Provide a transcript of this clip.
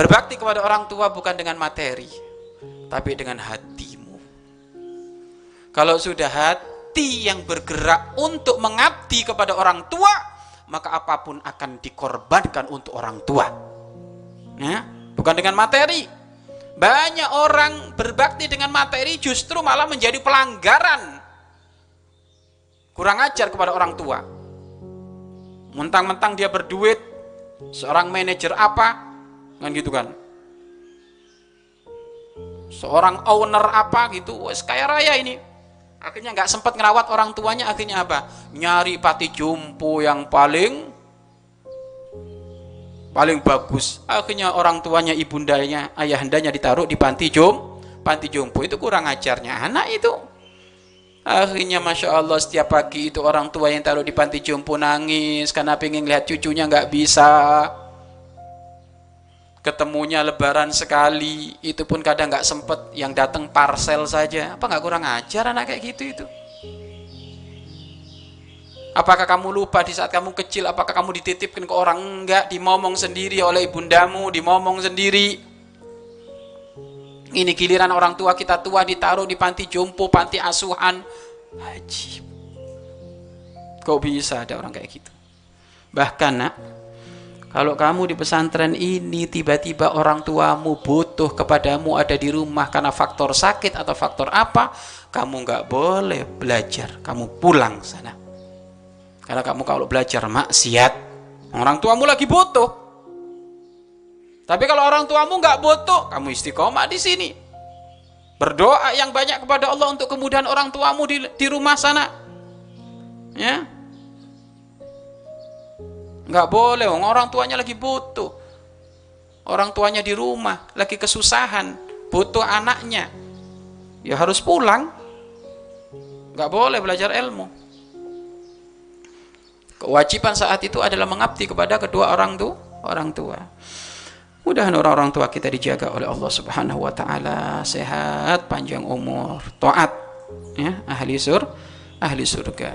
Berbakti kepada orang tua bukan dengan materi, tapi dengan hatimu. Kalau sudah hati yang bergerak untuk mengabdi kepada orang tua, maka apa pun akan dikorbankan untuk orang tua. Ya, bukan dengan materi. Banyak orang berbakti dengan materi justru malah menjadi pelanggaran. Kurang ajar kepada orang tua. Mentang-mentang dia berduit, seorang manajer apa, kan gitu kan. Seorang owner apa gitu wes kaya raya ini. Akhirnya nggak sempat ngerawat orang tuanya akhirnya apa? Nyari pati jumpo yang paling paling bagus. Akhirnya orang tuanya ibundanya ayahandanya ditaruh di panti jum panti jumpo itu kurang ajarnya. Anak itu. Akhirnya masya Allah setiap pagi itu orang tua yang taruh di panti jumpo nangis karena pengen lihat cucunya nggak bisa ketemunya lebaran sekali itu pun kadang nggak sempet yang datang parcel saja. Apa nggak kurang ajar anak kayak gitu itu? Apakah kamu lupa di saat kamu kecil? Apakah kamu dititipkan ke orang? Enggak dimomong sendiri oleh ibundamu dimomong sendiri. Ini giliran orang tua kita tua ditaruh di panti jompo panti asuhan. Haji kok bisa ada orang kayak gitu? Bahkan nak kalau kamu di pesantren ini tiba-tiba orang tuamu butuh kepadamu ada di rumah karena faktor sakit atau faktor apa, kamu nggak boleh belajar, kamu pulang sana. Karena kamu kalau belajar maksiat, orang tuamu lagi butuh. Tapi kalau orang tuamu nggak butuh, kamu istiqomah di sini. Berdoa yang banyak kepada Allah untuk kemudahan orang tuamu di, di rumah sana. Ya, nggak boleh orang tuanya lagi butuh. Orang tuanya di rumah lagi kesusahan butuh anaknya. Ya harus pulang. Nggak boleh belajar ilmu. Kewajiban saat itu adalah mengabdi kepada kedua orang tuh orang tua. Mudahan orang-orang tua kita dijaga oleh Allah Subhanahu wa taala. Sehat panjang umur taat ya ahli sur ahli surga